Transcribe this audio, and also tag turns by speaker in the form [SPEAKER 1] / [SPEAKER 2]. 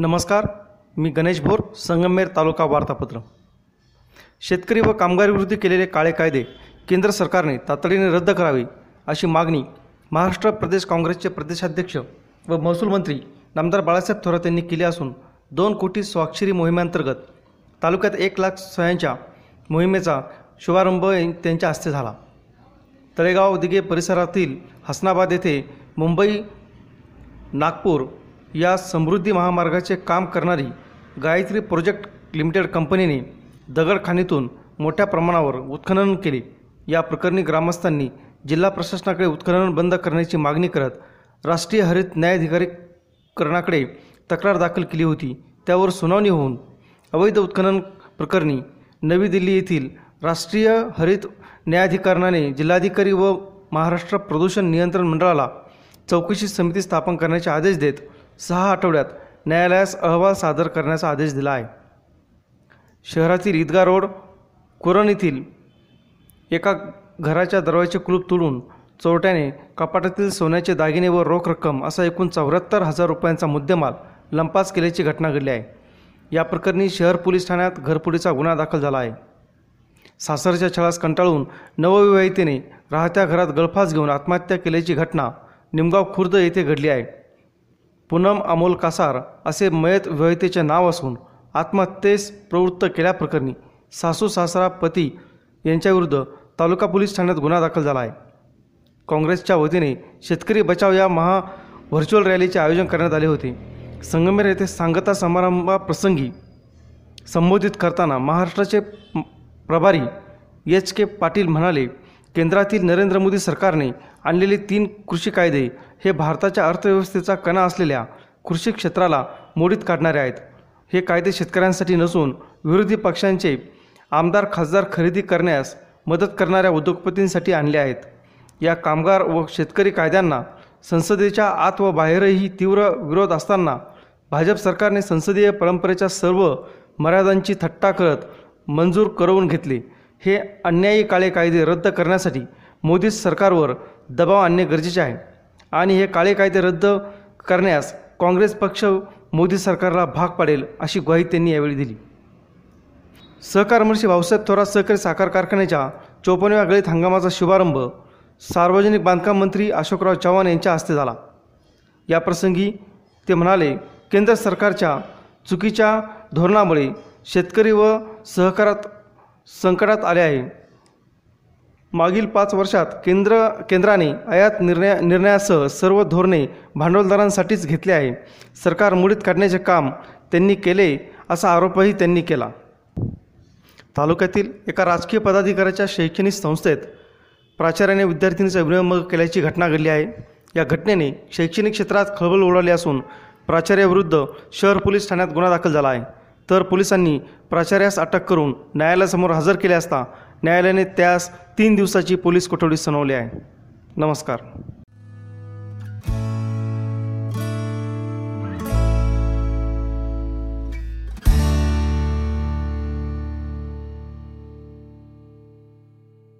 [SPEAKER 1] नमस्कार मी गणेश भोर संगमेर तालुका वार्तापत्र. शेतकरी व कामगारीविरुद्ध केलेले काळे कायदे केंद्र सरकारने तातडीने रद्द करावे अशी मागणी महाराष्ट्र प्रदेश काँग्रेसचे प्रदेशाध्यक्ष व महसूल मंत्री नामदार बाळासाहेब थोरात यांनी केली असून दोन कोटी स्वाक्षरी मोहिमेअंतर्गत तालुक्यात एक लाख सह्यांच्या मोहिमेचा शुभारंभ त्यांच्या हस्ते झाला. तळेगाव दिघे परिसरातील हसनाबाद येथे मुंबई नागपूर या समृद्धी महामार्गाचे काम करणारी गायत्री प्रोजेक्ट लिमिटेड कंपनीने दगडखाणीतून मोठ्या प्रमाणावर उत्खनन केले. या प्रकरणी ग्रामस्थांनी जिल्हा प्रशासनाकडे उत्खनन बंद करण्याची मागणी करत राष्ट्रीय हरित न्यायाधिकारीकरणाकडे तक्रार दाखल केली होती. त्यावर सुनावणी होऊन अवैध उत्खनन प्रकरणी नवी दिल्ली येथील राष्ट्रीय हरित न्यायाधिकरणाने जिल्हाधिकारी व महाराष्ट्र प्रदूषण नियंत्रण मंडळाला चौकशी समिती स्थापन करण्याचे आदेश देत सहा आठवड्यात न्यायालयास अहवाल सादर करण्याचा आदेश दिला आहे. शहरातील ईदगा रोड कुरण येथील एका घराच्या दरवाजाचे कुलूप तोडून चोरट्याने कपाटातील सोन्याचे दागिने व रोख रक्कम असा एकूण चौऱ्याहत्तर हजार रुपयांचा मुद्देमाल लंपास केल्याची घटना घडली आहे. या प्रकरणी शहर पोलीस ठाण्यात घरफोडीचा गुन्हा दाखल झाला आहे. सासरच्या छळास कंटाळून नवविवाहितेने राहत्या घरात गळफास घेऊन आत्महत्या केल्याची घटना निमगाव खुर्द येथे घडली आहे. पूनम अमोल कासार असे मयत विवाहितेचे नाव असून आत्महत्येस प्रवृत्त केल्याप्रकरणी सासू सासरा पती यांच्याविरुद्ध तालुका पोलीस ठाण्यात गुन्हा दाखल झाला आहे. काँग्रेसच्या वतीने शेतकरी बचाव या महा व्हर्च्युअल रॅलीचे आयोजन करण्यात आले होते. संगमेर येथे सांगता समारंभाप्रसंगी संबोधित करताना महाराष्ट्राचे प्रभारी एच के पाटील म्हणाले केंद्रातील नरेंद्र मोदी सरकारने आणलेले तीन कृषी कायदे हे भारताच्या अर्थव्यवस्थेचा कणा असलेल्या कृषी क्षेत्राला मोडीत काढणारे आहेत. हे कायदे शेतकऱ्यांसाठी नसून विरोधी पक्षांचे आमदार खासदार खरेदी करण्यास मदत करणाऱ्या उद्योगपतींसाठी आणले आहेत. या कामगार व शेतकरी कायद्यांना संसदेच्या आत व बाहेरही तीव्र विरोध असताना भाजप सरकारने संसदीय परंपरेच्या सर्व मर्यादांची थट्टा करत मंजूर करवून घेतले. हे अन्यायी काळे कायदे रद्द करण्यासाठी मोदी सरकारवर दबाव आणणे गरजेचे आहे. आणि हे काळे कायदे रद्द करण्यास काँग्रेस पक्ष मोदी सरकारला भाग पाडेल अशी ग्वाही त्यांनी यावेळी दिली. सहकार मंत्री भाऊसाहेब थोरात सहकारी साखर कारखान्याच्या चोपन्नव्या गळीत हंगामाचा शुभारंभ सार्वजनिक बांधकाम मंत्री अशोकराव चव्हाण यांच्या हस्ते झाला. याप्रसंगी ते म्हणाले केंद्र सरकारच्या चुकीच्या धोरणामुळे शेतकरी व सहकारात संकटात आले आहे. मागील पाच वर्षात केंद्र केंद्राने आयात निर्णय निर्णयासह सर्व धोरणे भांडवलदारांसाठीच घेतले आहे. सरकार मुडीत काढण्याचे काम त्यांनी केले असा आरोपही त्यांनी केला. तालुक्यातील एका राजकीय पदाधिकाऱ्याच्या शैक्षणिक संस्थेत प्राचार्याने विद्यार्थिनीचा विनिमय केल्याची घटना घडली आहे. या घटनेने शैक्षणिक क्षेत्रात खळबळ उडाली असून प्राचार्याविरुद्ध शहर पोलीस ठाण्यात गुन्हा दाखल झाला आहे. तर पोलिसांनी प्राचार्यास अटक करून न्यायालयासमोर हजर केले असता न्यायालयाने त्यास तीन दिवसाची पोलीस कोठडी सुनावली आहे. नमस्कार.